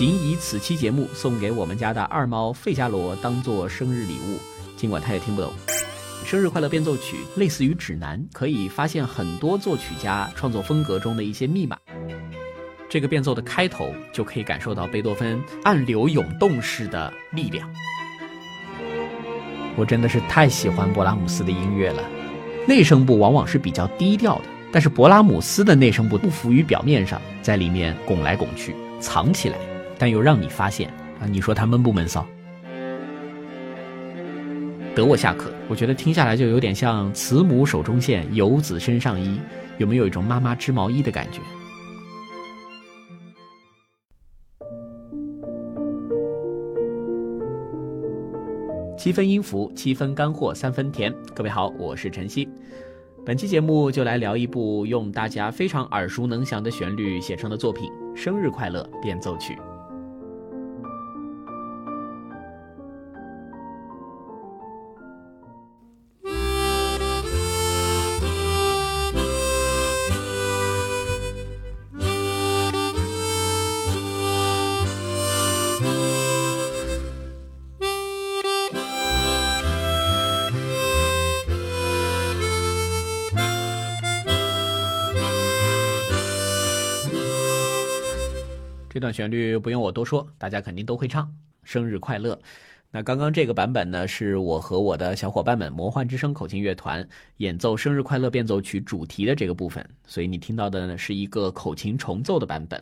仅以此期节目送给我们家的二猫费加罗当做生日礼物，尽管他也听不懂。生日快乐变奏曲类似于指南，可以发现很多作曲家创作风格中的一些密码。这个变奏的开头就可以感受到贝多芬暗流涌动式的力量。我真的是太喜欢勃拉姆斯的音乐了，内声部往往是比较低调的，但是勃拉姆斯的内声部不浮于表面上，在里面拱来拱去，藏起来，但又让你发现啊，你说他闷不闷骚？得我下课，我觉得听下来就有点像“慈母手中线，游子身上衣”，有没有一种妈妈织毛衣的感觉？七分音符，七分干货，三分甜。各位好，我是晨曦。本期节目就来聊一部用大家非常耳熟能详的旋律写成的作品——《生日快乐变奏曲》。这段旋律不用我多说，大家肯定都会唱。生日快乐！那刚刚这个版本呢，是我和我的小伙伴们魔幻之声口琴乐团演奏《生日快乐变奏曲》主题的这个部分，所以你听到的呢是一个口琴重奏的版本。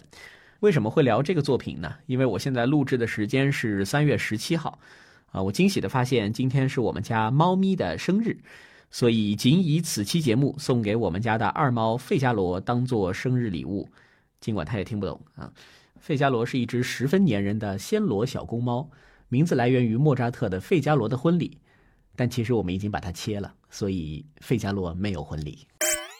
为什么会聊这个作品呢？因为我现在录制的时间是三月十七号，啊，我惊喜的发现今天是我们家猫咪的生日，所以仅以此期节目送给我们家的二猫费加罗当做生日礼物，尽管它也听不懂啊。费加罗是一只十分粘人的暹罗小公猫，名字来源于莫扎特的《费加罗的婚礼》，但其实我们已经把它切了，所以费加罗没有婚礼。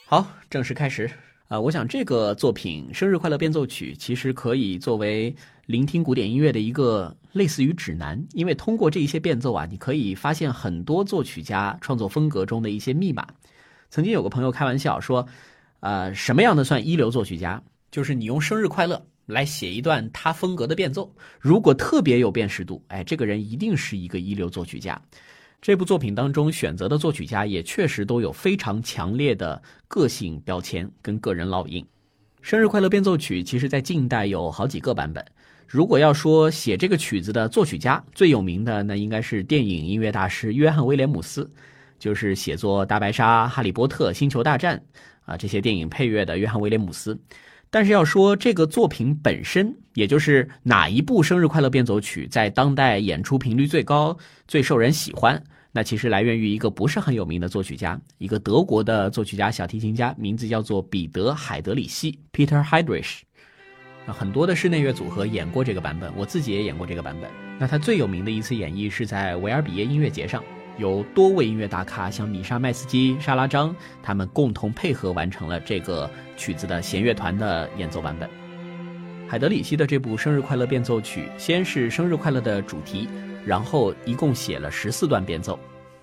好，正式开始啊！我想这个作品《生日快乐变奏曲》其实可以作为聆听古典音乐的一个类似于指南，因为通过这一些变奏啊，你可以发现很多作曲家创作风格中的一些密码。曾经有个朋友开玩笑说，呃，什么样的算一流作曲家？就是你用生日快乐。来写一段他风格的变奏，如果特别有辨识度，哎，这个人一定是一个一流作曲家。这部作品当中选择的作曲家也确实都有非常强烈的个性标签跟个人烙印。《生日快乐变奏曲》其实在近代有好几个版本。如果要说写这个曲子的作曲家最有名的，那应该是电影音乐大师约翰威廉姆斯，就是写作《大白鲨》《哈利波特》《星球大战》啊这些电影配乐的约翰威廉姆斯。但是要说这个作品本身，也就是哪一部生日快乐变奏曲在当代演出频率最高、最受人喜欢，那其实来源于一个不是很有名的作曲家，一个德国的作曲家、小提琴家，名字叫做彼得·海德里希 （Peter Heydrich）。很多的室内乐组合演过这个版本，我自己也演过这个版本。那他最有名的一次演绎是在维尔比耶音乐节上。有多位音乐大咖，像米沙麦斯基、沙拉张，他们共同配合完成了这个曲子的弦乐团的演奏版本。海德里希的这部《生日快乐变奏曲》，先是生日快乐的主题，然后一共写了十四段变奏，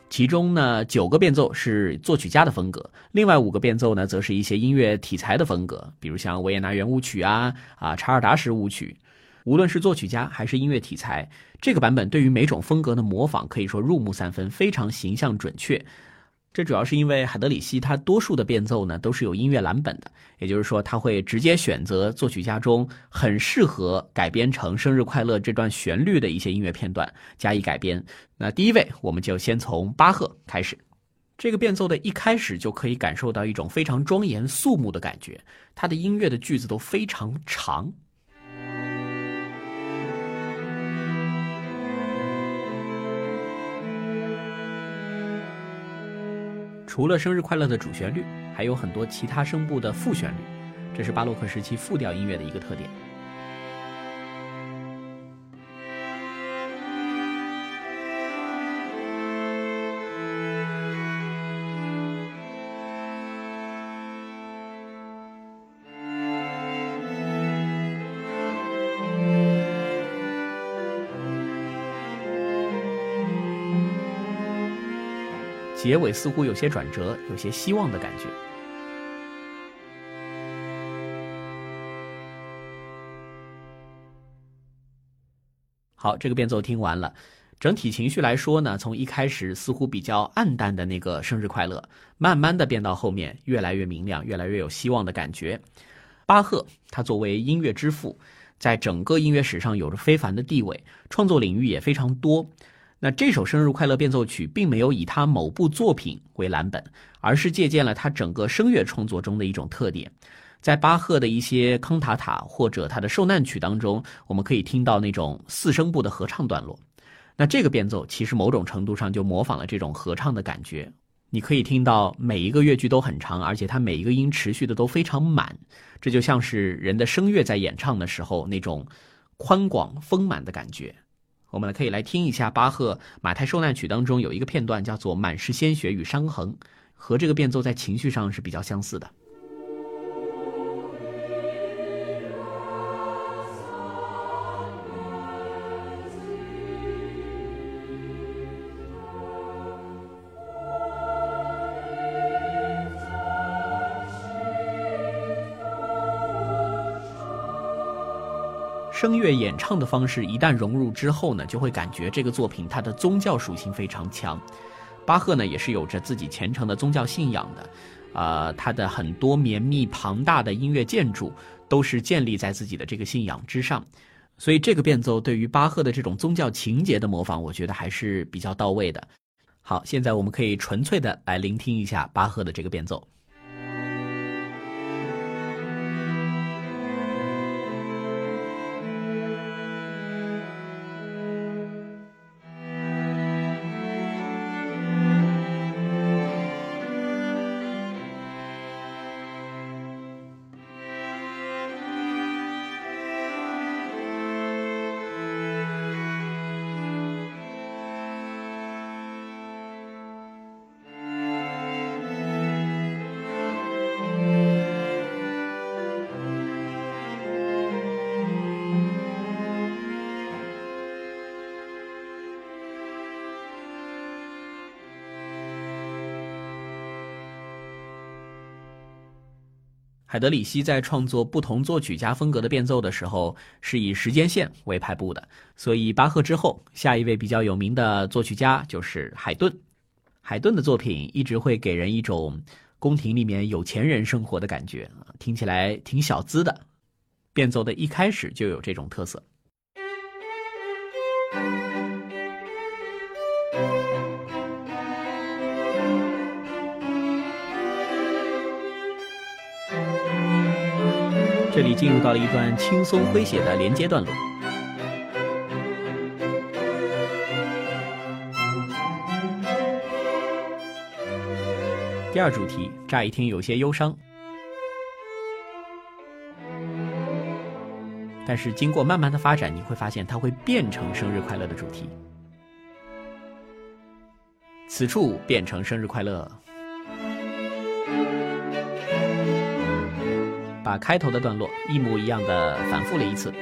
其中呢九个变奏是作曲家的风格，另外五个变奏呢则是一些音乐题材的风格，比如像维也纳圆舞曲啊啊查尔达什舞曲。无论是作曲家还是音乐题材，这个版本对于每种风格的模仿可以说入木三分，非常形象准确。这主要是因为海德里希他多数的变奏呢都是有音乐蓝本的，也就是说他会直接选择作曲家中很适合改编成《生日快乐》这段旋律的一些音乐片段加以改编。那第一位，我们就先从巴赫开始。这个变奏的一开始就可以感受到一种非常庄严肃穆的感觉，他的音乐的句子都非常长。除了生日快乐的主旋律，还有很多其他声部的副旋律，这是巴洛克时期复调音乐的一个特点。结尾似乎有些转折，有些希望的感觉。好，这个变奏听完了，整体情绪来说呢，从一开始似乎比较暗淡的那个生日快乐，慢慢的变到后面越来越明亮，越来越有希望的感觉。巴赫他作为音乐之父，在整个音乐史上有着非凡的地位，创作领域也非常多。那这首生日快乐变奏曲并没有以他某部作品为蓝本，而是借鉴了他整个声乐创作中的一种特点。在巴赫的一些康塔塔或者他的受难曲当中，我们可以听到那种四声部的合唱段落。那这个变奏其实某种程度上就模仿了这种合唱的感觉。你可以听到每一个乐句都很长，而且它每一个音持续的都非常满，这就像是人的声乐在演唱的时候那种宽广丰满的感觉。我们可以来听一下巴赫《马太受难曲》当中有一个片段，叫做“满是鲜血与伤痕”，和这个变奏在情绪上是比较相似的。声乐演唱的方式一旦融入之后呢，就会感觉这个作品它的宗教属性非常强。巴赫呢也是有着自己虔诚的宗教信仰的，呃，他的很多绵密庞大的音乐建筑都是建立在自己的这个信仰之上，所以这个变奏对于巴赫的这种宗教情节的模仿，我觉得还是比较到位的。好，现在我们可以纯粹的来聆听一下巴赫的这个变奏。海德里希在创作不同作曲家风格的变奏的时候，是以时间线为排布的。所以巴赫之后，下一位比较有名的作曲家就是海顿。海顿的作品一直会给人一种宫廷里面有钱人生活的感觉，听起来挺小资的。变奏的一开始就有这种特色。进入到了一段轻松诙谐的连接段落。第二主题乍一听有些忧伤，但是经过慢慢的发展，你会发现它会变成生日快乐的主题。此处变成生日快乐。开头的段落一模一样的反复了一次。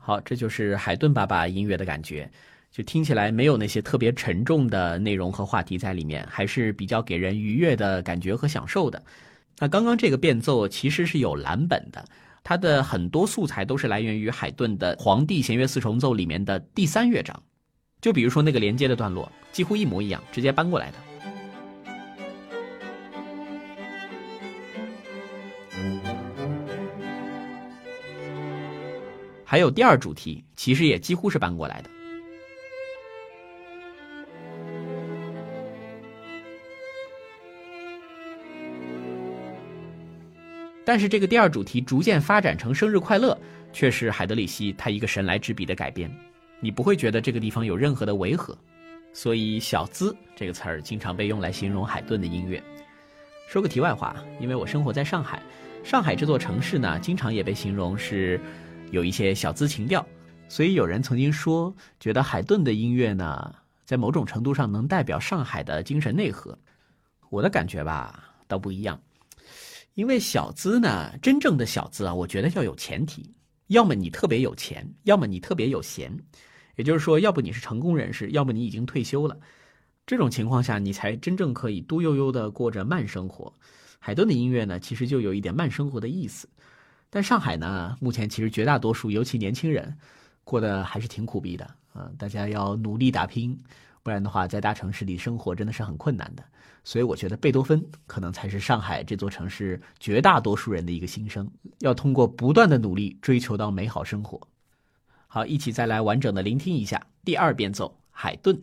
好，这就是海顿爸爸音乐的感觉。就听起来没有那些特别沉重的内容和话题在里面，还是比较给人愉悦的感觉和享受的。那刚刚这个变奏其实是有蓝本的，它的很多素材都是来源于海顿的《皇帝弦乐四重奏》里面的第三乐章，就比如说那个连接的段落，几乎一模一样，直接搬过来的。还有第二主题，其实也几乎是搬过来的。但是这个第二主题逐渐发展成生日快乐，却是海德里希他一个神来之笔的改编，你不会觉得这个地方有任何的违和，所以“小资”这个词儿经常被用来形容海顿的音乐。说个题外话，因为我生活在上海，上海这座城市呢，经常也被形容是有一些小资情调，所以有人曾经说，觉得海顿的音乐呢，在某种程度上能代表上海的精神内核。我的感觉吧，倒不一样。因为小资呢，真正的小资啊，我觉得要有前提，要么你特别有钱，要么你特别有闲，也就是说，要不你是成功人士，要么你已经退休了。这种情况下，你才真正可以嘟悠悠的过着慢生活。海顿的音乐呢，其实就有一点慢生活的意思。但上海呢，目前其实绝大多数，尤其年轻人，过得还是挺苦逼的啊。大家要努力打拼，不然的话，在大城市里生活真的是很困难的。所以，我觉得贝多芬可能才是上海这座城市绝大多数人的一个心声，要通过不断的努力追求到美好生活。好，一起再来完整的聆听一下第二变奏，海顿。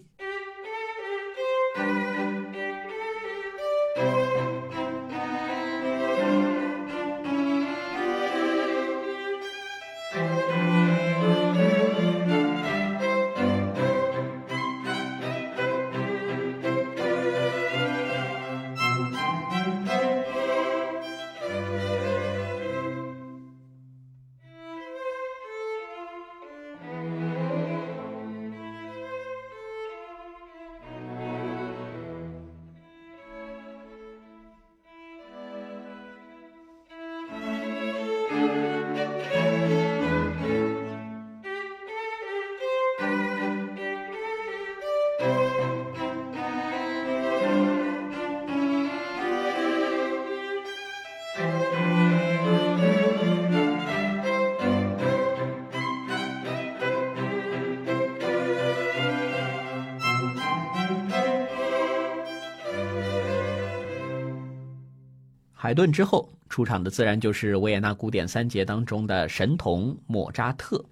海顿之后出场的自然就是维也纳古典三杰当中的神童莫扎特。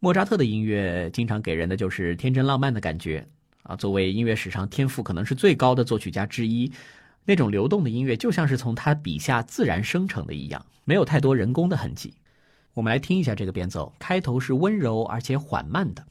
莫扎特的音乐经常给人的就是天真浪漫的感觉啊。作为音乐史上天赋可能是最高的作曲家之一，那种流动的音乐就像是从他笔下自然生成的一样，没有太多人工的痕迹。我们来听一下这个变奏，开头是温柔而且缓慢的。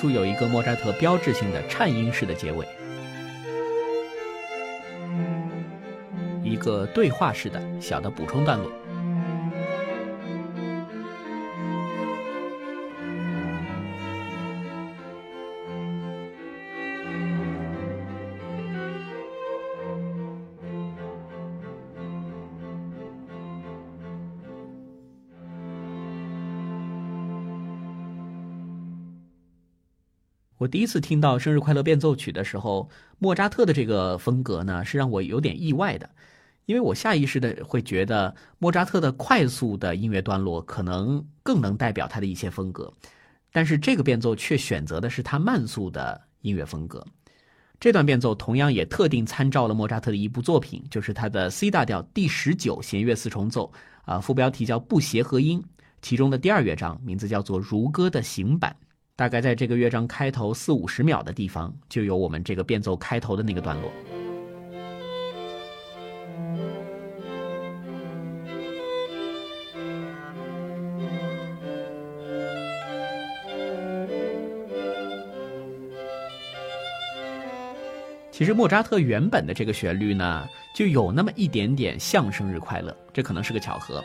处有一个莫扎特标志性的颤音式的结尾，一个对话式的小的补充段落。第一次听到《生日快乐变奏曲》的时候，莫扎特的这个风格呢，是让我有点意外的，因为我下意识的会觉得莫扎特的快速的音乐段落可能更能代表他的一些风格，但是这个变奏却选择的是他慢速的音乐风格。这段变奏同样也特定参照了莫扎特的一部作品，就是他的 C 大调第十九弦乐四重奏，啊，副标题叫不协和音，其中的第二乐章名字叫做如歌的行板。大概在这个乐章开头四五十秒的地方，就有我们这个变奏开头的那个段落。其实莫扎特原本的这个旋律呢，就有那么一点点像生日快乐，这可能是个巧合。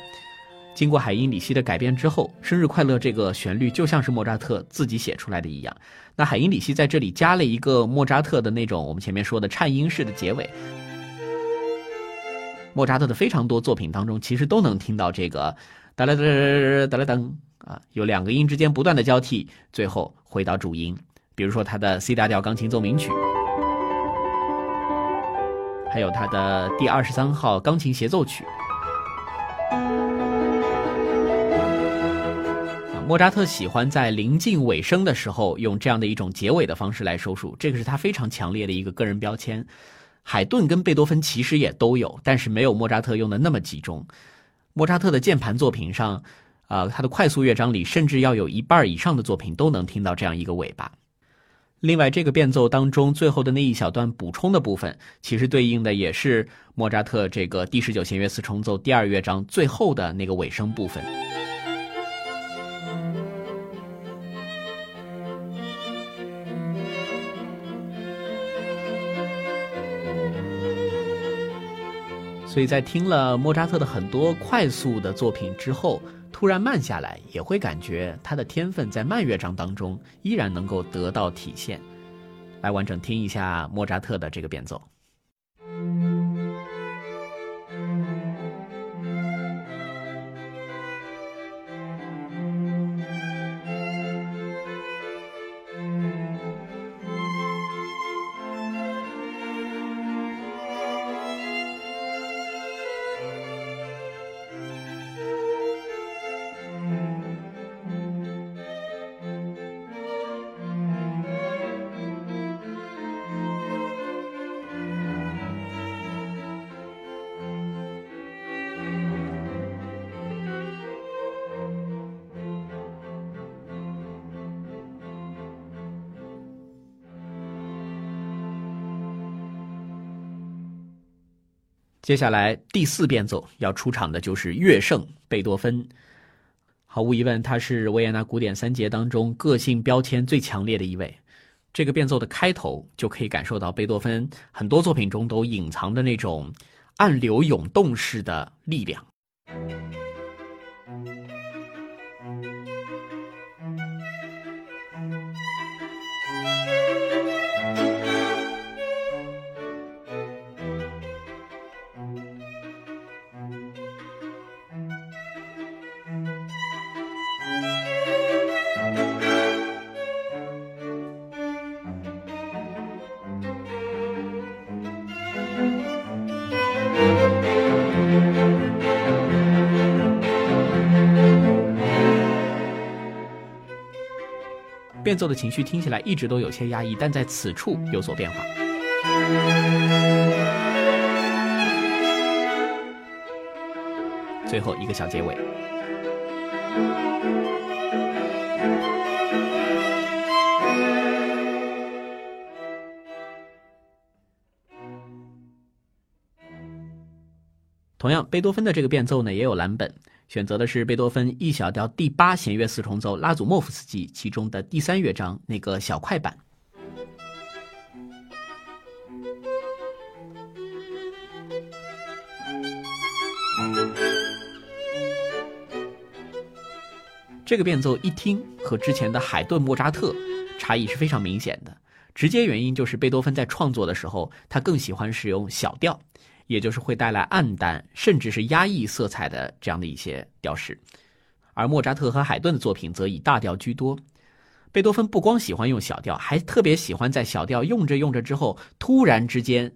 经过海因里希的改编之后，《生日快乐》这个旋律就像是莫扎特自己写出来的一样。那海因里希在这里加了一个莫扎特的那种我们前面说的颤音式的结尾。莫扎特的非常多作品当中，其实都能听到这个哒啦哒啦哒啦噔啊，有两个音之间不断的交替，最后回到主音。比如说他的 C 大调钢琴奏鸣曲，还有他的第二十三号钢琴协奏曲。莫扎特喜欢在临近尾声的时候用这样的一种结尾的方式来收束，这个是他非常强烈的一个个人标签。海顿跟贝多芬其实也都有，但是没有莫扎特用的那么集中。莫扎特的键盘作品上，啊，他的快速乐章里甚至要有一半以上的作品都能听到这样一个尾巴。另外，这个变奏当中最后的那一小段补充的部分，其实对应的也是莫扎特这个第十九弦乐四重奏第二乐章最后的那个尾声部分。所以在听了莫扎特的很多快速的作品之后，突然慢下来，也会感觉他的天分在慢乐章当中依然能够得到体现。来完整听一下莫扎特的这个变奏。接下来第四变奏要出场的就是乐圣贝多芬。毫无疑问，他是维也纳古典三杰当中个性标签最强烈的一位。这个变奏的开头就可以感受到贝多芬很多作品中都隐藏的那种暗流涌动式的力量。变奏的情绪听起来一直都有些压抑，但在此处有所变化。最后一个小结尾。同样，贝多芬的这个变奏呢，也有蓝本。选择的是贝多芬《E 小调第八弦乐四重奏拉祖莫夫斯基》其中的第三乐章那个小快板。这个变奏一听和之前的海顿、莫扎特差异是非常明显的，直接原因就是贝多芬在创作的时候，他更喜欢使用小调。也就是会带来暗淡甚至是压抑色彩的这样的一些调式，而莫扎特和海顿的作品则以大调居多。贝多芬不光喜欢用小调，还特别喜欢在小调用着用着之后，突然之间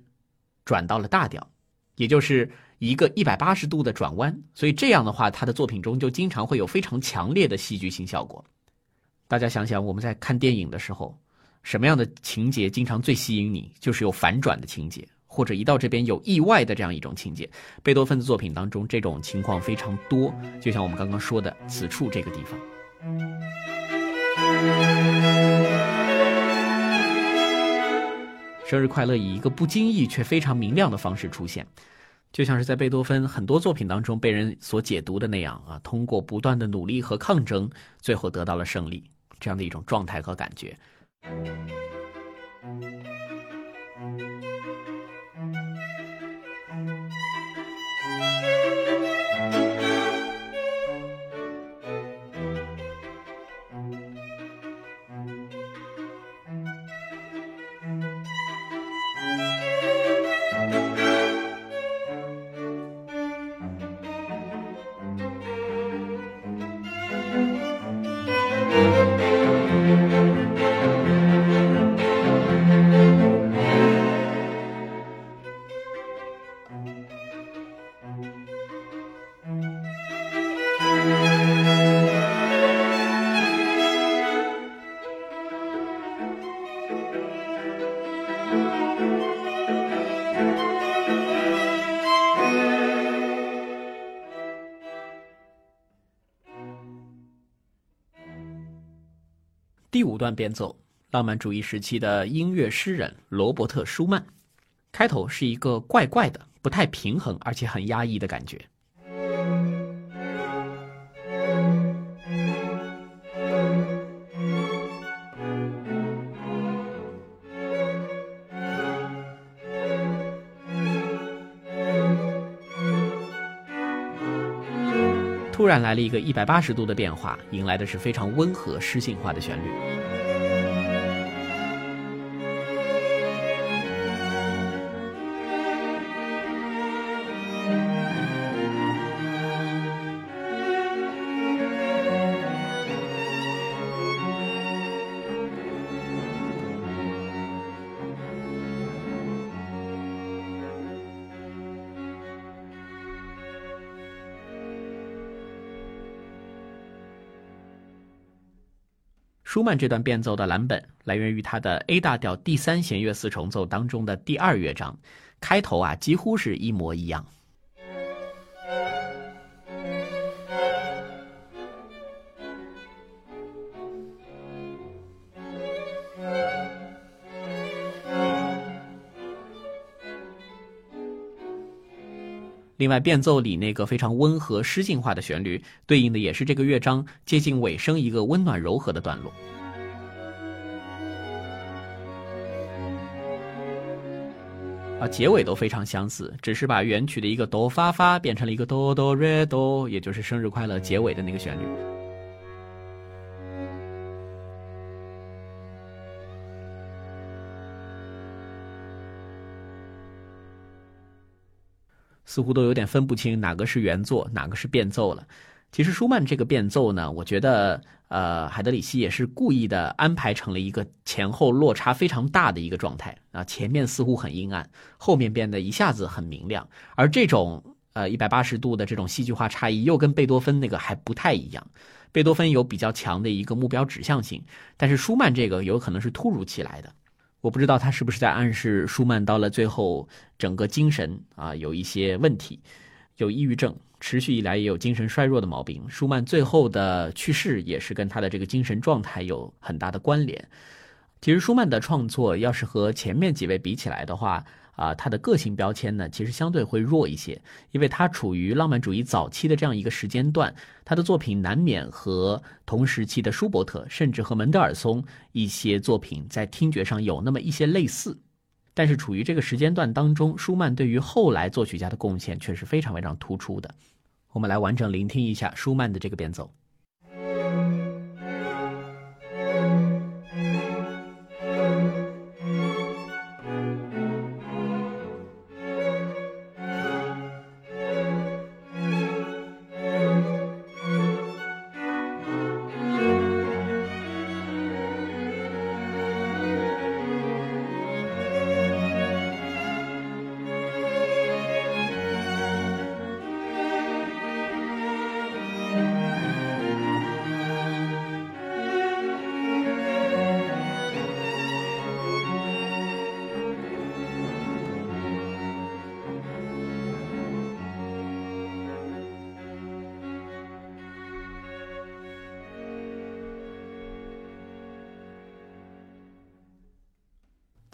转到了大调，也就是一个一百八十度的转弯。所以这样的话，他的作品中就经常会有非常强烈的戏剧性效果。大家想想，我们在看电影的时候，什么样的情节经常最吸引你？就是有反转的情节。或者一到这边有意外的这样一种情节，贝多芬的作品当中这种情况非常多，就像我们刚刚说的此处这个地方。生日快乐以一个不经意却非常明亮的方式出现，就像是在贝多芬很多作品当中被人所解读的那样啊，通过不断的努力和抗争，最后得到了胜利，这样的一种状态和感觉。段变奏，浪漫主义时期的音乐诗人罗伯特·舒曼，开头是一个怪怪的、不太平衡而且很压抑的感觉。突然来了一个一百八十度的变化，迎来的是非常温和诗性化的旋律。舒曼这段变奏的蓝本来源于他的 A 大调第三弦乐四重奏当中的第二乐章，开头啊几乎是一模一样。另外，变奏里那个非常温和、诗性化的旋律，对应的也是这个乐章接近尾声一个温暖柔和的段落。啊，结尾都非常相似，只是把原曲的一个哆发发变成了一个哆哆瑞哆，也就是生日快乐结尾的那个旋律。似乎都有点分不清哪个是原作，哪个是变奏了。其实舒曼这个变奏呢，我觉得，呃，海德里希也是故意的安排成了一个前后落差非常大的一个状态啊。前面似乎很阴暗，后面变得一下子很明亮。而这种呃一百八十度的这种戏剧化差异，又跟贝多芬那个还不太一样。贝多芬有比较强的一个目标指向性，但是舒曼这个有可能是突如其来的。我不知道他是不是在暗示舒曼到了最后，整个精神啊有一些问题，有抑郁症，持续以来也有精神衰弱的毛病。舒曼最后的去世也是跟他的这个精神状态有很大的关联。其实舒曼的创作要是和前面几位比起来的话，啊，他的个性标签呢，其实相对会弱一些，因为他处于浪漫主义早期的这样一个时间段，他的作品难免和同时期的舒伯特，甚至和门德尔松一些作品在听觉上有那么一些类似。但是处于这个时间段当中，舒曼对于后来作曲家的贡献却是非常非常突出的。我们来完整聆听一下舒曼的这个变奏。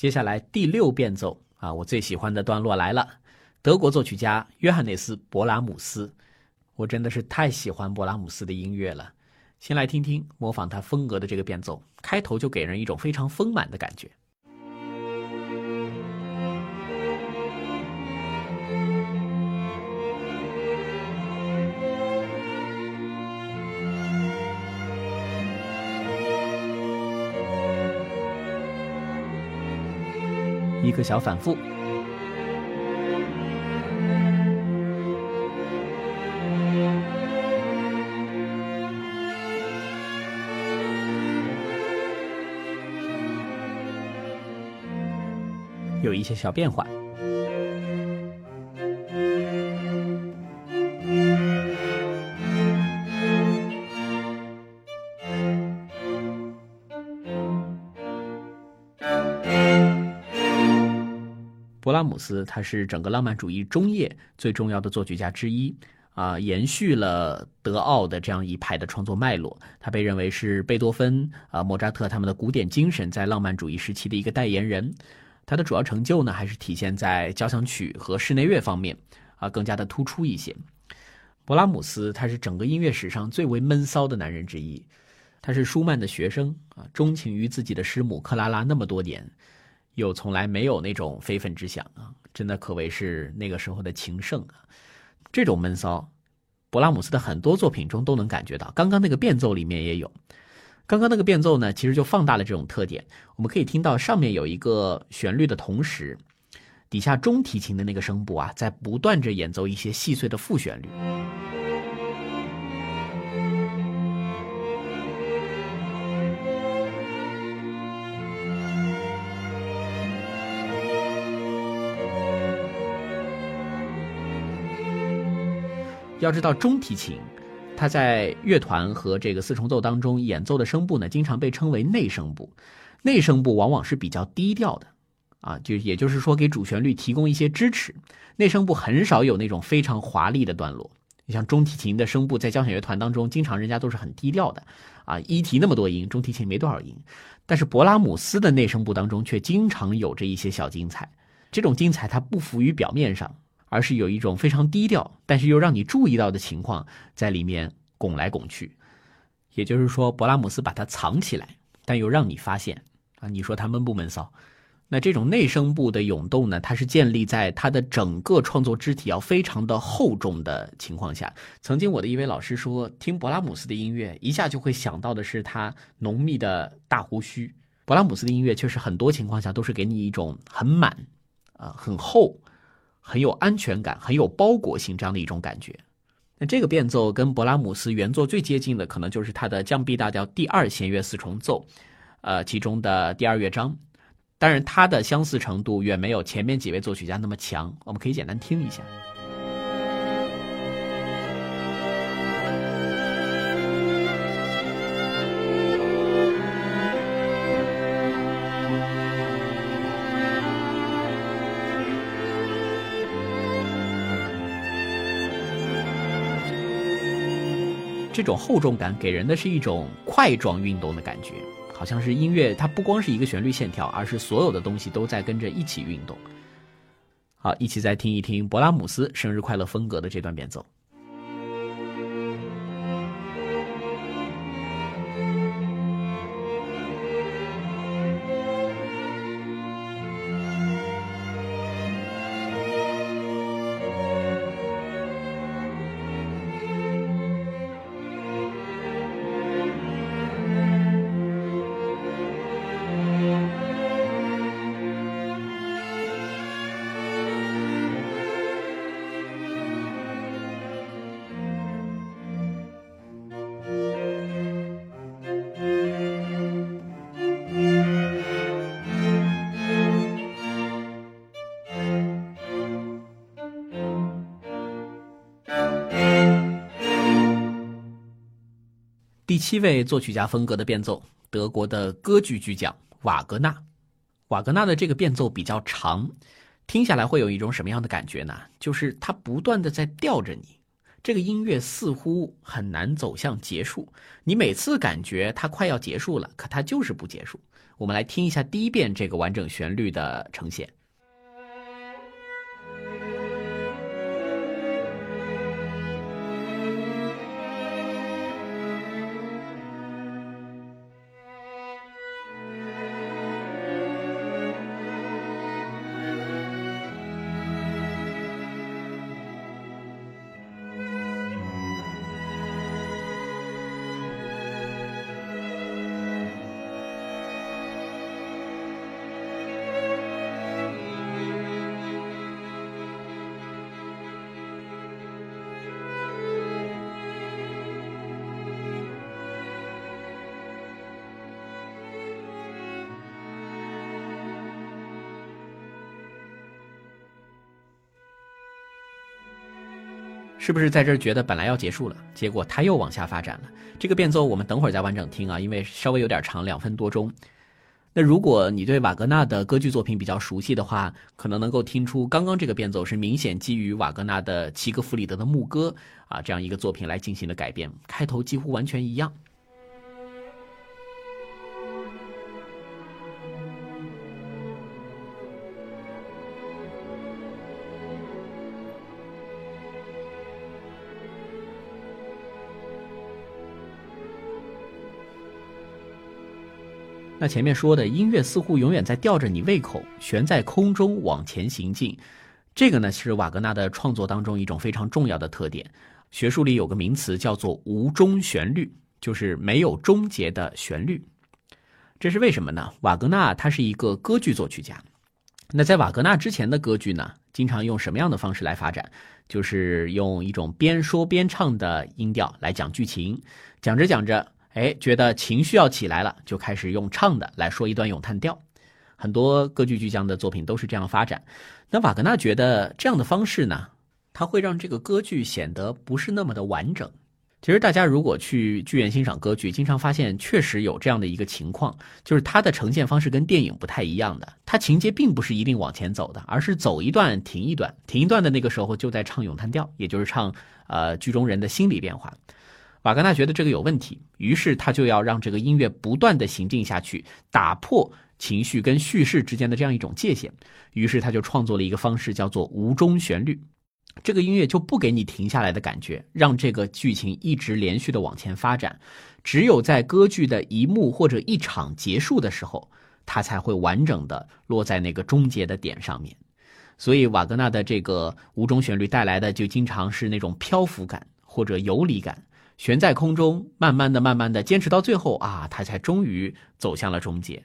接下来第六变奏啊，我最喜欢的段落来了。德国作曲家约翰内斯·勃拉姆斯，我真的是太喜欢勃拉姆斯的音乐了。先来听听模仿他风格的这个变奏，开头就给人一种非常丰满的感觉。一个小反复，有一些小变化。拉姆斯他是整个浪漫主义中叶最重要的作曲家之一啊，延续了德奥的这样一派的创作脉络。他被认为是贝多芬啊、莫扎特他们的古典精神在浪漫主义时期的一个代言人。他的主要成就呢，还是体现在交响曲和室内乐方面啊，更加的突出一些。勃拉姆斯他是整个音乐史上最为闷骚的男人之一，他是舒曼的学生啊，钟情于自己的师母克拉拉那么多年。又从来没有那种非分之想啊，真的可谓是那个时候的情圣啊。这种闷骚，勃拉姆斯的很多作品中都能感觉到。刚刚那个变奏里面也有，刚刚那个变奏呢，其实就放大了这种特点。我们可以听到上面有一个旋律的同时，底下中提琴的那个声部啊，在不断着演奏一些细碎的副旋律。要知道，中提琴，它在乐团和这个四重奏当中演奏的声部呢，经常被称为内声部。内声部往往是比较低调的，啊，就也就是说，给主旋律提供一些支持。内声部很少有那种非常华丽的段落。你像中提琴的声部，在交响乐团当中，经常人家都是很低调的，啊，一提那么多音，中提琴没多少音。但是勃拉姆斯的内声部当中，却经常有着一些小精彩。这种精彩，它不浮于表面上。而是有一种非常低调，但是又让你注意到的情况在里面拱来拱去，也就是说，勃拉姆斯把它藏起来，但又让你发现啊！你说他闷不闷骚？那这种内声部的涌动呢？它是建立在它的整个创作肢体要非常的厚重的情况下。曾经我的一位老师说，听勃拉姆斯的音乐，一下就会想到的是他浓密的大胡须。勃拉姆斯的音乐确实很多情况下都是给你一种很满，啊，很厚。很有安全感，很有包裹性这样的一种感觉。那这个变奏跟勃拉姆斯原作最接近的，可能就是他的降 B 大调第二弦乐四重奏，呃，其中的第二乐章。当然，它的相似程度远没有前面几位作曲家那么强。我们可以简单听一下。这种厚重感给人的是一种块状运动的感觉，好像是音乐，它不光是一个旋律线条，而是所有的东西都在跟着一起运动。好，一起再听一听勃拉姆斯生日快乐风格的这段变奏。第七位作曲家风格的变奏，德国的歌剧巨匠瓦格纳。瓦格纳的这个变奏比较长，听下来会有一种什么样的感觉呢？就是他不断的在吊着你，这个音乐似乎很难走向结束。你每次感觉它快要结束了，可它就是不结束。我们来听一下第一遍这个完整旋律的呈现。是不是在这儿觉得本来要结束了，结果它又往下发展了？这个变奏我们等会儿再完整听啊，因为稍微有点长，两分多钟。那如果你对瓦格纳的歌剧作品比较熟悉的话，可能能够听出刚刚这个变奏是明显基于瓦格纳的齐格弗里德的牧歌啊这样一个作品来进行的改编，开头几乎完全一样。那前面说的音乐似乎永远在吊着你胃口，悬在空中往前行进，这个呢是瓦格纳的创作当中一种非常重要的特点学术里有个名词叫做无终旋律，就是没有终结的旋律。这是为什么呢？瓦格纳他是一个歌剧作曲家，那在瓦格纳之前的歌剧呢，经常用什么样的方式来发展？就是用一种边说边唱的音调来讲剧情，讲着讲着，哎，觉得情绪要起来了，就开始用唱的来说一段咏叹调。很多歌剧巨匠的作品都是这样发展。那瓦格纳觉得这样的方式呢，它会让这个歌剧显得不是那么的完整。其实大家如果去剧院欣赏歌剧，经常发现确实有这样的一个情况，就是它的呈现方式跟电影不太一样的。它情节并不是一定往前走的，而是走一段停一段，停一段的那个时候就在唱咏叹调，也就是唱呃剧中人的心理变化。瓦格纳觉得这个有问题，于是他就要让这个音乐不断的行进下去，打破情绪跟叙事之间的这样一种界限。于是他就创作了一个方式，叫做无中旋律。这个音乐就不给你停下来的感觉，让这个剧情一直连续的往前发展。只有在歌剧的一幕或者一场结束的时候，它才会完整的落在那个终结的点上面。所以瓦格纳的这个无中旋律带来的就经常是那种漂浮感或者游离感，悬在空中，慢慢的、慢慢的坚持到最后啊，他才终于走向了终结。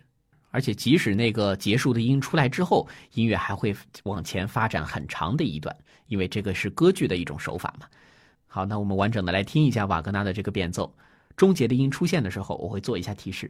而且即使那个结束的音出来之后，音乐还会往前发展很长的一段。因为这个是歌剧的一种手法嘛。好，那我们完整的来听一下瓦格纳的这个变奏。终结的音出现的时候，我会做一下提示。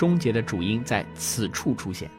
终结的主因在此处出现。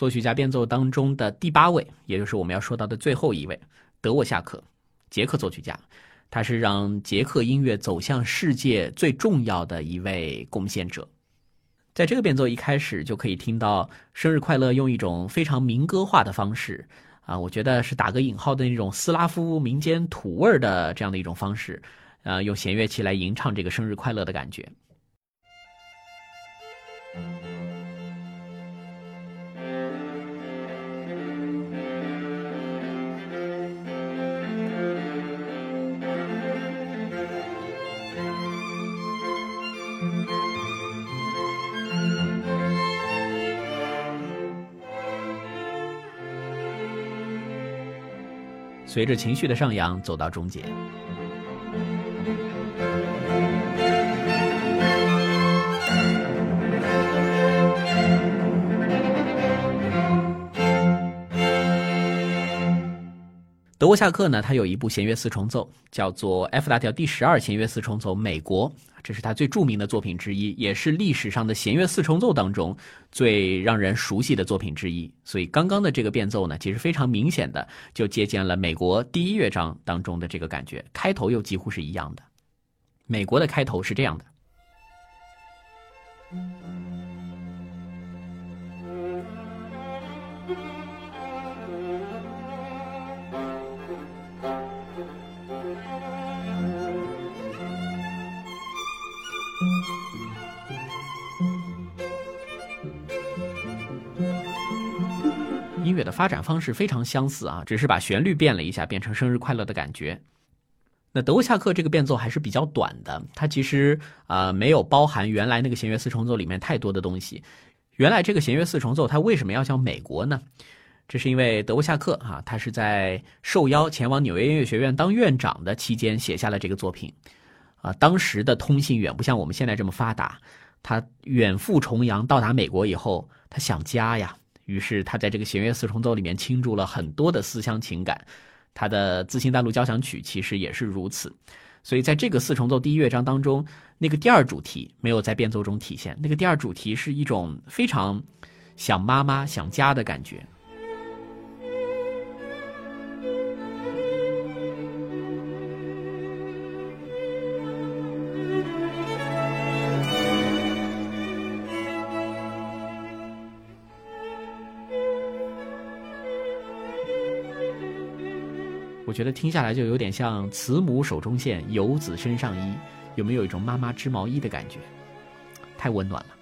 作曲家变奏当中的第八位，也就是我们要说到的最后一位，德沃夏克，捷克作曲家，他是让捷克音乐走向世界最重要的一位贡献者。在这个变奏一开始就可以听到“生日快乐”用一种非常民歌化的方式，啊，我觉得是打个引号的那种斯拉夫民间土味的这样的一种方式，啊，用弦乐器来吟唱这个“生日快乐”的感觉。随着情绪的上扬，走到终结。德沃夏克呢，他有一部弦乐四重奏，叫做 F 大调第十二弦乐四重奏《美国》。这是他最著名的作品之一，也是历史上的弦乐四重奏当中最让人熟悉的作品之一。所以，刚刚的这个变奏呢，其实非常明显的就借鉴了美国第一乐章当中的这个感觉，开头又几乎是一样的。美国的开头是这样的。音乐的发展方式非常相似啊，只是把旋律变了一下，变成生日快乐的感觉。那德沃夏克这个变奏还是比较短的，它其实啊没有包含原来那个弦乐四重奏里面太多的东西。原来这个弦乐四重奏它为什么要叫美国呢？这是因为德沃夏克啊，他是在受邀前往纽约音乐学院当院长的期间写下了这个作品。啊，当时的通信远不像我们现在这么发达，他远赴重洋到达美国以后，他想家呀。于是他在这个弦乐四重奏里面倾注了很多的思乡情感，他的自信大陆交响曲其实也是如此，所以在这个四重奏第一乐章当中，那个第二主题没有在变奏中体现，那个第二主题是一种非常想妈妈、想家的感觉。我觉得听下来就有点像“慈母手中线，游子身上衣”，有没有一种妈妈织毛衣的感觉？太温暖了。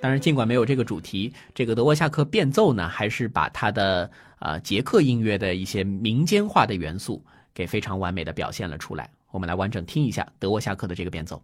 当然，尽管没有这个主题，这个德沃夏克变奏呢，还是把他的啊捷克音乐的一些民间化的元素给非常完美的表现了出来。我们来完整听一下德沃夏克的这个变奏。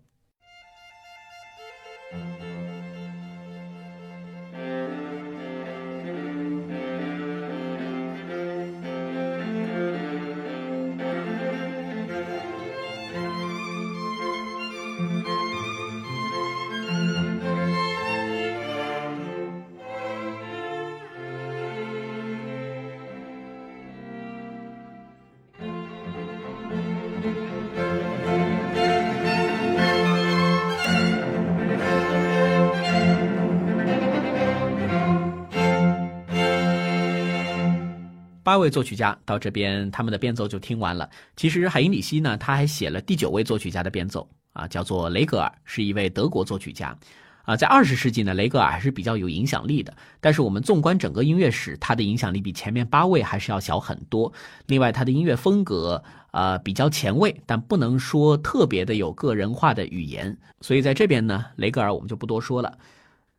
八位作曲家到这边，他们的变奏就听完了。其实海因里希呢，他还写了第九位作曲家的变奏啊，叫做雷格尔，是一位德国作曲家。啊，在二十世纪呢，雷格尔还是比较有影响力的。但是我们纵观整个音乐史，他的影响力比前面八位还是要小很多。另外，他的音乐风格啊比较前卫，但不能说特别的有个人化的语言。所以在这边呢，雷格尔我们就不多说了。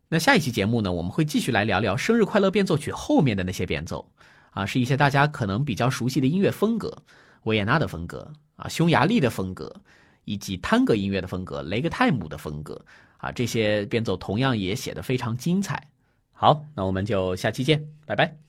那下一期节目呢，我们会继续来聊聊《生日快乐变奏曲》后面的那些变奏。啊，是一些大家可能比较熟悉的音乐风格，维也纳的风格啊，匈牙利的风格，以及探戈音乐的风格，雷格泰姆的风格啊，这些变奏同样也写得非常精彩。好，那我们就下期见，拜拜。